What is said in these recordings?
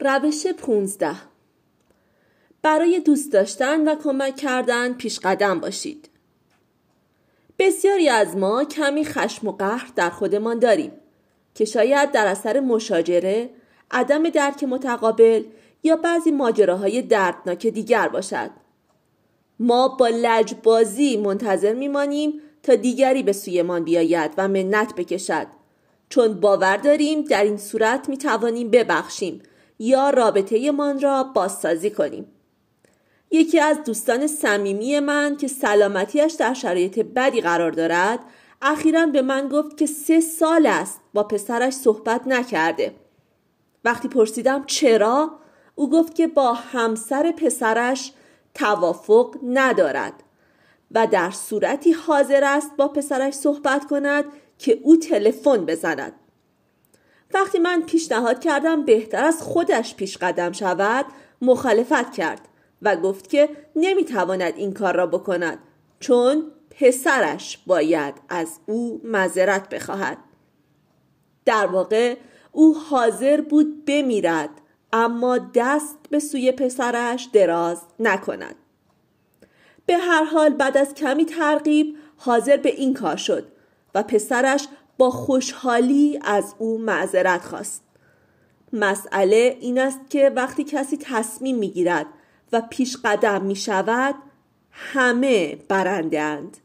روش 15 برای دوست داشتن و کمک کردن پیش قدم باشید. بسیاری از ما کمی خشم و قهر در خودمان داریم که شاید در اثر مشاجره، عدم درک متقابل یا بعضی ماجراهای دردناک دیگر باشد. ما با لجبازی منتظر میمانیم تا دیگری به سویمان بیاید و منت بکشد چون باور داریم در این صورت می توانیم ببخشیم یا رابطه من را بازسازی کنیم. یکی از دوستان صمیمی من که سلامتیش در شرایط بدی قرار دارد اخیرا به من گفت که سه سال است با پسرش صحبت نکرده. وقتی پرسیدم چرا او گفت که با همسر پسرش توافق ندارد و در صورتی حاضر است با پسرش صحبت کند که او تلفن بزند. وقتی من پیشنهاد کردم بهتر از خودش پیش قدم شود مخالفت کرد و گفت که نمی‌تواند این کار را بکند چون پسرش باید از او مذرت بخواهد. در واقع او حاضر بود بمیرد اما دست به سوی پسرش دراز نکند. به هر حال بعد از کمی ترغیب حاضر به این کار شد و پسرش با خوشحالی از او معذرت خواست. مسئله این است که وقتی کسی تصمیم می گیرد و پیش قدم می شود همه برنده اند.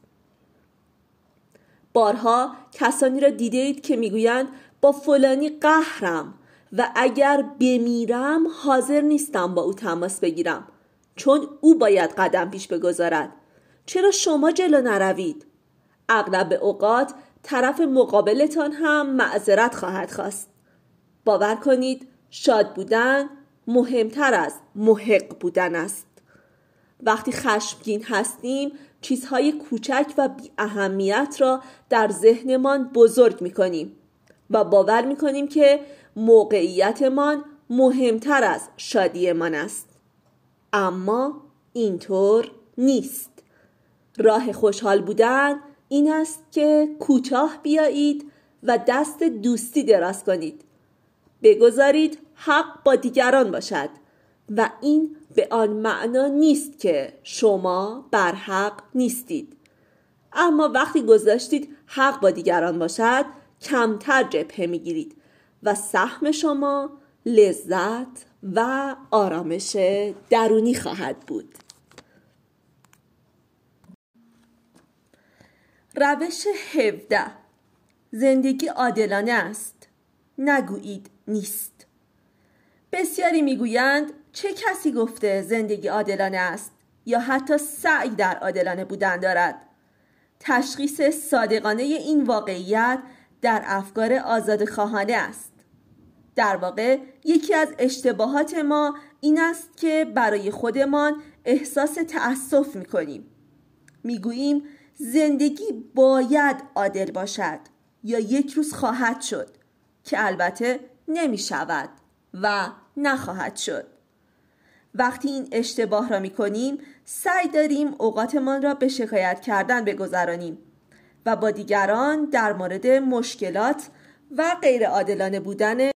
بارها کسانی را دیده اید که می‌گویند با فلانی قهرم و اگر بمیرم حاضر نیستم با او تماس بگیرم چون او باید قدم پیش بگذارد. چرا شما جلو نروید؟ اغلب اوقات طرف مقابلتان هم معذرت خواهد خواست. باور کنید شاد بودن مهمتر از محق بودن است. وقتی خشمگین هستیم چیزهای کوچک و بی اهمیت را در ذهنمان بزرگ می کنیم و باور می کنیم که موقعیتمان مهمتر از شادیمان است. اما اینطور نیست. راه خوشحال بودن این است که کوتاه بیایید و دست دوستی دراز کنید. بگذارید حق با دیگران باشد و این به آن معنا نیست که شما بر حق نیستید. اما وقتی گذاشتید حق با دیگران باشد کمتر جبهه می‌گیرید و سهم شما لذت و آرامش درونی خواهد بود. روش 17 زندگی عادلانه است. نگویید نیست. بسیاری می‌گویند چه کسی گفته زندگی عادلانه است یا حتی سعی در عادلانه بودن دارد؟ تشخیص صادقانه این واقعیت در افکار آزاد خواهانه است. در واقع یکی از اشتباهات ما این است که برای خودمان احساس تأسف می کنیم می‌گوییم زندگی باید عادل باشد یا یک روز خواهد شد که البته نمی شود و نخواهد شد. وقتی این اشتباه را می کنیم سعی داریم اوقاتمان را به شکایت کردن بگذرانیم و با دیگران در مورد مشکلات و غیر عادلانه بودن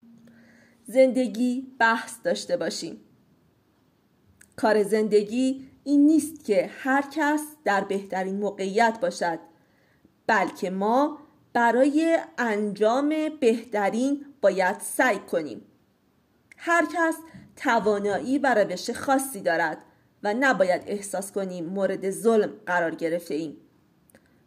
زندگی بحث داشته باشیم. کار زندگی این نیست که هر کس در بهترین موقعیت باشد بلکه ما برای انجام بهترین باید سعی کنیم. هر کس توانایی و روش خاصی دارد و نباید احساس کنیم مورد ظلم قرار گرفته ایم.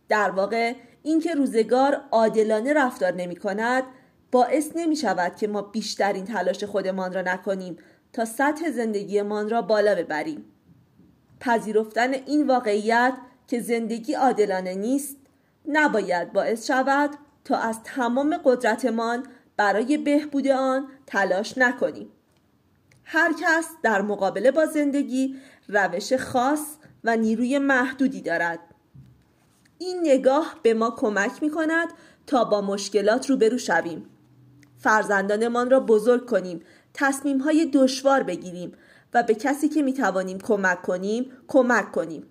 در واقع اینکه روزگار عادلانه رفتار نمی کند باعث نمی شود که ما بیشترین تلاش خودمان را نکنیم تا سطح زندگیمان را بالا ببریم. پذیرفتن این واقعیت که زندگی عادلانه نیست نباید باعث شود تا از تمام قدرتمان برای بهبود آن تلاش نکنیم. هر کس در مقابله با زندگی روش خاص و نیروی محدودی دارد. این نگاه به ما کمک می کند تا با مشکلات روبرو شویم. فرزندانمان را بزرگ کنیم تصمیم های دشوار بگیریم و به کسی که می توانیم کمک کنیم کمک کنیم.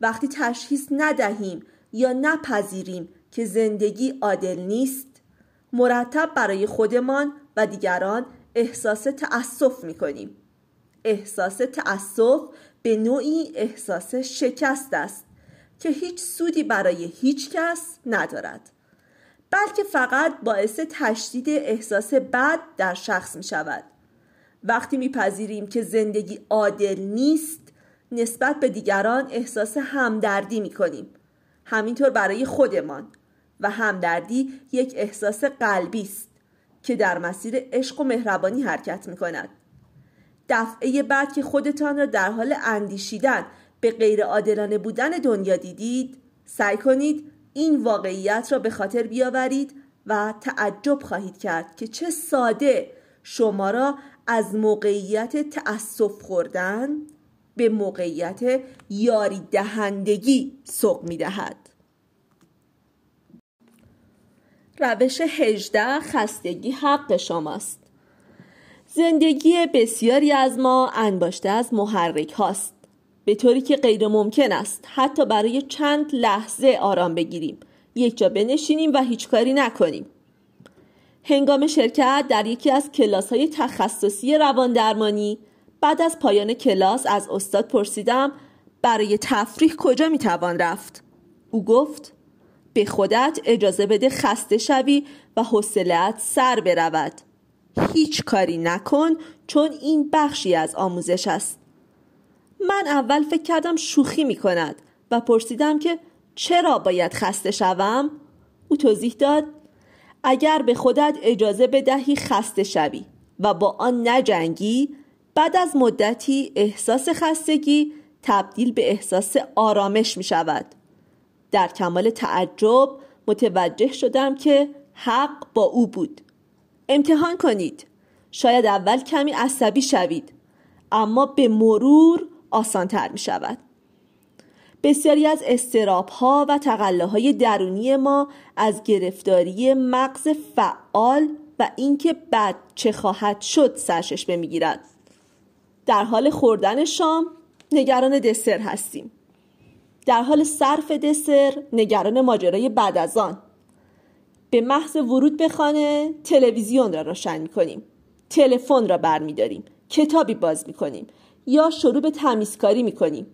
وقتی تشخیص ندهیم یا نپذیریم که زندگی عادل نیست مرتب برای خودمان و دیگران احساس تأسف می کنیم احساس تأسف به نوعی احساس شکست است که هیچ سودی برای هیچ کس ندارد بلکه فقط باعث تشدید احساس بد در شخص می شود وقتی میپذیریم که زندگی عادل نیست نسبت به دیگران احساس همدردی می کنیم همینطور برای خودمان. و همدردی یک احساس قلبی است که در مسیر عشق و مهربانی حرکت می کند دفعه بعد که خودتان را در حال اندیشیدن به غیر عادلانه بودن دنیا دیدید سعی کنید این واقعیت را به خاطر بیاورید و تعجب خواهید کرد که چه ساده شما را از موقعیت تأسف خوردن به موقعیت یاری دهندگی سوق می دهد. روش هجده خستگی حق شماست. زندگی بسیاری از ما انباشته از محرک هاست. به طوری که غیر ممکن است حتی برای چند لحظه آرام بگیریم. یک جا بنشینیم و هیچ کاری نکنیم. هنگام شرکت در یکی از کلاس های تخصصی روان درمانی بعد از پایان کلاس از استاد پرسیدم برای تفریح کجا می‌توان رفت؟ او گفت به خودت اجازه بده خسته شوی و حوصلهات سر برود. هیچ کاری نکن چون این بخشی از آموزش است. من اول فکر کردم شوخی می کند و پرسیدم که چرا باید خسته شوم؟ او توضیح داد اگر به خودت اجازه بدهی خسته شوی و با آن نجنگی بعد از مدتی احساس خستگی تبدیل به احساس آرامش می شود. در کمال تعجب متوجه شدم که حق با او بود. امتحان کنید. شاید اول کمی عصبی شوید اما به مرور آسانتر می شود. بسیاری از استراب ها و های درونی ما از گرفتاری مغز فعال و اینکه بعد چه خواهد شد سرشش می‌گیرد. در حال خوردن شام نگران دسر هستیم. در حال صرف دسر نگران ماجرای بعد از آن. به محض ورود به خانه تلویزیون را روشن می کنیم تلفن را برمیداریم. کتابی باز می کنیم یا شروع به تمیزکاری می کنیم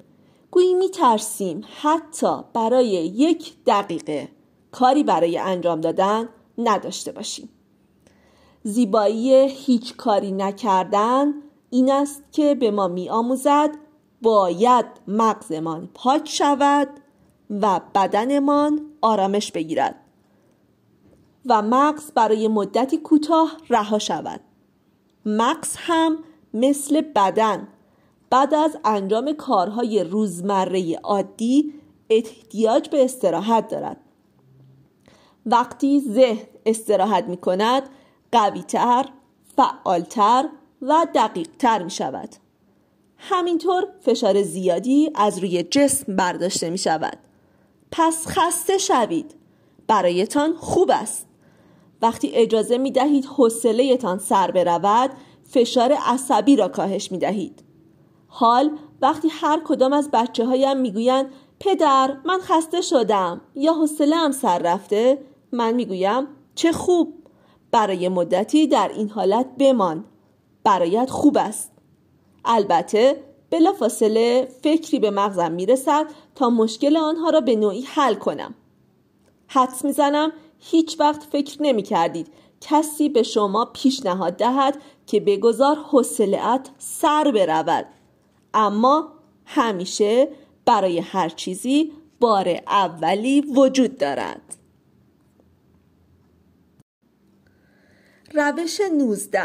گویی می ترسیم حتی برای یک دقیقه کاری برای انجام دادن نداشته باشیم. زیبایی هیچ کاری نکردن این است که به ما می آموزد باید مغزمان پاک شود و بدنمان آرامش بگیرد و مغز برای مدتی کوتاه رها شود. مغز هم مثل بدن بعد از انجام کارهای روزمره عادی احتیاج به استراحت دارد. وقتی ذهن استراحت می کند قویتر، فعالتر و دقیقتر می شود همینطور فشار زیادی از روی جسم برداشته می شود پس خسته شوید. برایتان خوب است. وقتی اجازه می دهید حوصلهتان سر برود فشار عصبی را کاهش می دهید حال وقتی هر کدام از بچه هایم می‌گویند پدر من خسته شدم یا حوصله سر رفته من می‌گویم چه خوب. برای مدتی در این حالت بمان. برایت خوب است. البته بلا فاصله فکری به مغزم می‌رسد تا مشکل آنها را به نوعی حل کنم. حدس می‌زنم هیچ وقت فکر نمی کردید کسی به شما پیشنهاد دهد که بگذار حوصلهات سر برود. اما همیشه برای هر چیزی بار اولی وجود دارد. روش 19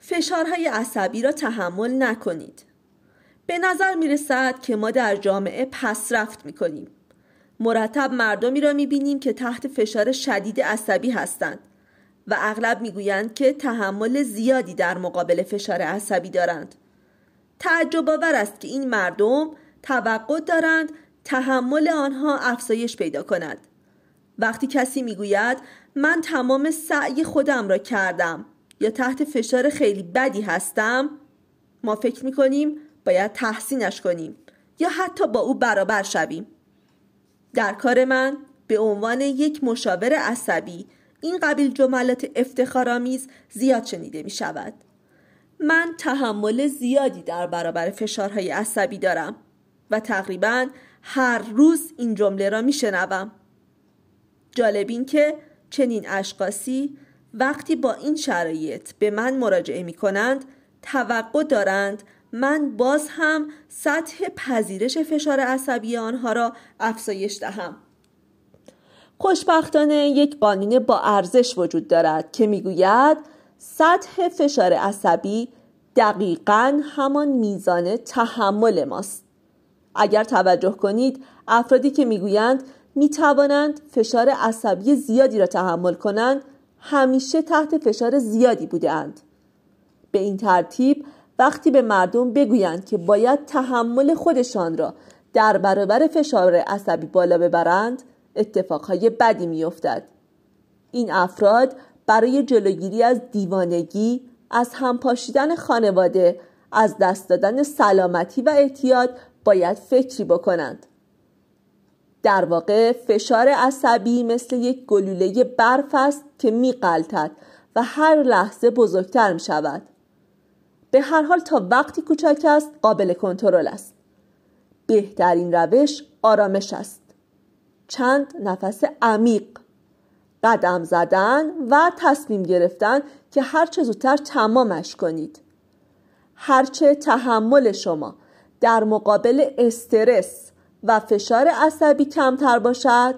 فشارهای عصبی را تحمل نکنید. به نظر می رسد که ما در جامعه پسرفت می کنیم مرتب مردمی را می بینیم که تحت فشار شدید عصبی هستند و اغلب می گویند که تحمل زیادی در مقابل فشار عصبی دارند. تعجب آور است که این مردم توقع دارند تحمل آنها افزایش پیدا کند وقتی کسی می‌گوید من تمام سعی خودم را کردم یا تحت فشار خیلی بدی هستم ما فکر می‌کنیم باید تحسینش کنیم یا حتی با او برابر شویم در کار من به عنوان یک مشاور عصبی این قبیل جملات افتخارآمیز زیاد شنیده می شود. من تحمل زیادی در برابر فشارهای عصبی دارم و تقریبا هر روز این جمله را می شنوم. جالب این که چنین اشخاصی وقتی با این شرایط به من مراجعه می کنند توقع دارند من باز هم سطح پذیرش فشار عصبی آنها را افزایش دهم خوشبختانه یک قانون با ارزش وجود دارد که می‌گوید سطح فشار عصبی دقیقا همان میزان تحمل ماست. اگر توجه کنید افرادی که می‌گویند می توانند فشار عصبی زیادی را تحمل کنند همیشه تحت فشار زیادی بودند به این ترتیب وقتی به مردم بگویند که باید تحمل خودشان را در برابر فشار عصبی بالا ببرند اتفاقهای بدی میافتد. این افراد برای جلوگیری از دیوانگی از همپاشیدن خانواده از دست دادن سلامتی و احتیاط باید فکری بکنند در واقع فشار عصبی مثل یک گلوله برف است که میقلتد و هر لحظه بزرگتر می شود. به هر حال تا وقتی کوچک است قابل کنترل است. بهترین روش آرامش است. چند نفس عمیق قدم زدن و تصمیم گرفتن که هرچه زودتر تمامش کنید. هرچه تحمل شما در مقابل استرس و فشار عصبی کمتر باشد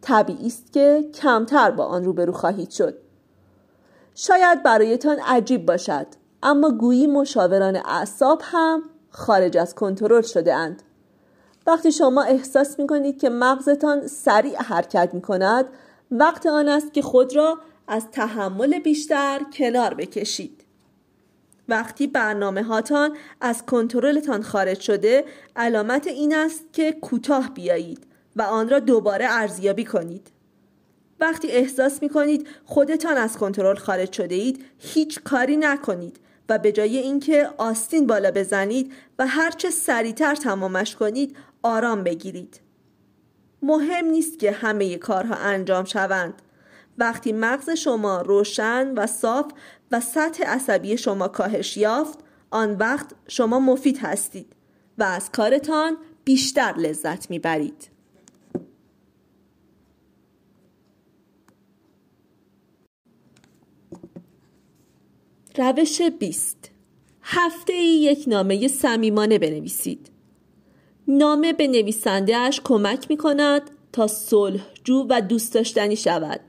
طبیعی است که کمتر با آن روبرو خواهید شد شاید برایتان عجیب باشد اما گویی مشاوران اعصاب هم خارج از کنترل شده اند وقتی شما احساس می کنید که مغزتان سریع حرکت می کند وقت آن است که خود را از تحمل بیشتر کنار بکشید. وقتی برنامه هاتان از کنترلتان خارج شده علامت این است که کوتاه بیایید و آن را دوباره ارزیابی کنید. وقتی احساس می کنید خودتان از کنترل خارج شده اید هیچ کاری نکنید و به جای اینکه آستین بالا بزنید و هرچه سریعتر تمامش کنید آرام بگیرید. مهم نیست که همه کارها انجام شوند. وقتی مغز شما روشن و صاف و سطح عصبی شما کاهش یافت آن وقت شما مفید هستید و از کارتان بیشتر لذت می‌برید. روش 20 هفته ای یک نامه صمیمانه بنویسید. نامه به نویسندهاش کمک می کند تا صلحجو و دوست داشتنی شود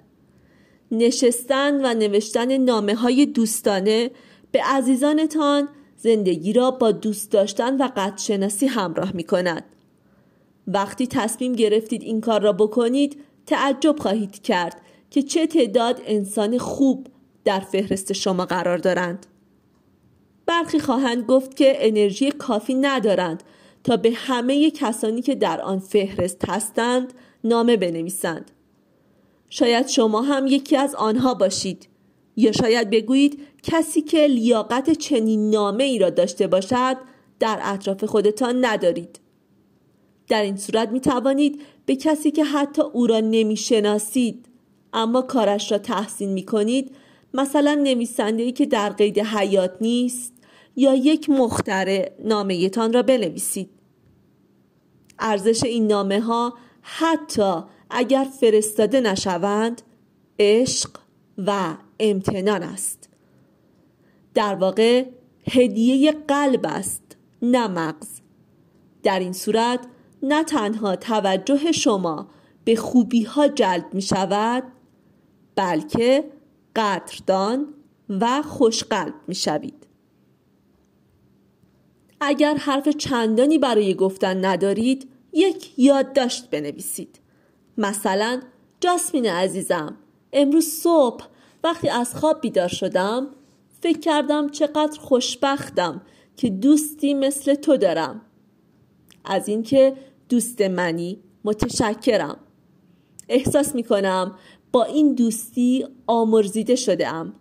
نشستن و نوشتن نامه های دوستانه به عزیزانتان زندگی را با دوست داشتن و قدشناسی همراه می کند. وقتی تصمیم گرفتید این کار را بکنید تعجب خواهید کرد که چه تعداد انسان خوب در فهرست شما قرار دارند. برخی خواهند گفت که انرژی کافی ندارند تا به همه کسانی که در آن فهرست هستند نامه بنویسند. شاید شما هم یکی از آنها باشید یا شاید بگویید کسی که لیاقت چنین نامه ای را داشته باشد در اطراف خودتان ندارید در این صورت می توانید به کسی که حتی او را نمی شناسید اما کارش را تحسین می کنید مثلا نویسنده ای که در قید حیات نیست یا یک مختره نامه تان را بنویسید. ارزش این نامه ها حتی اگر فرستاده نشوند عشق و امتنان است. در واقع هدیه قلب است نه مغز. در این صورت نه تنها توجه شما به خوبی ها جلب می شود بلکه قدردان و خوشقلب می شوید. اگر حرف چندانی برای گفتن ندارید یک یادداشت بنویسید. مثلا جاسمین عزیزم امروز صبح وقتی از خواب بیدار شدم فکر کردم چقدر خوشبختم که دوستی مثل تو دارم. از اینکه دوست منی متشکرم. احساس می کنم با این دوستی آمرزیده شده ام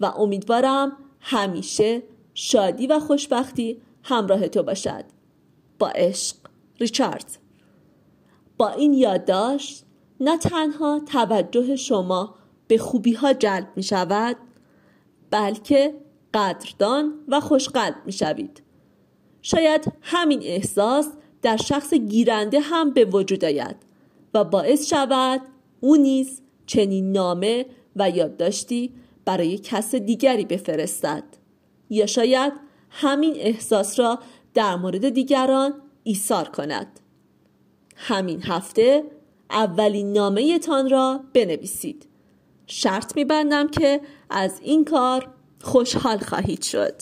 و امیدوارم همیشه شادی و خوشبختی همراه تو باشد. با عشق ریچارد. با این یادداشت نه تنها توجه شما به خوبی ها جلب می شود بلکه قدردان و خوشقلب می شوید شاید همین احساس در شخص گیرنده هم به وجود آید و باعث شود او نیز چنین نامه و یادداشتی برای کس دیگری بفرستد. یا شاید همین احساس را در مورد دیگران ایثار کند. همین هفته اولین نامه تان را بنویسید. شرط میبندم که از این کار خوشحال خواهید شد.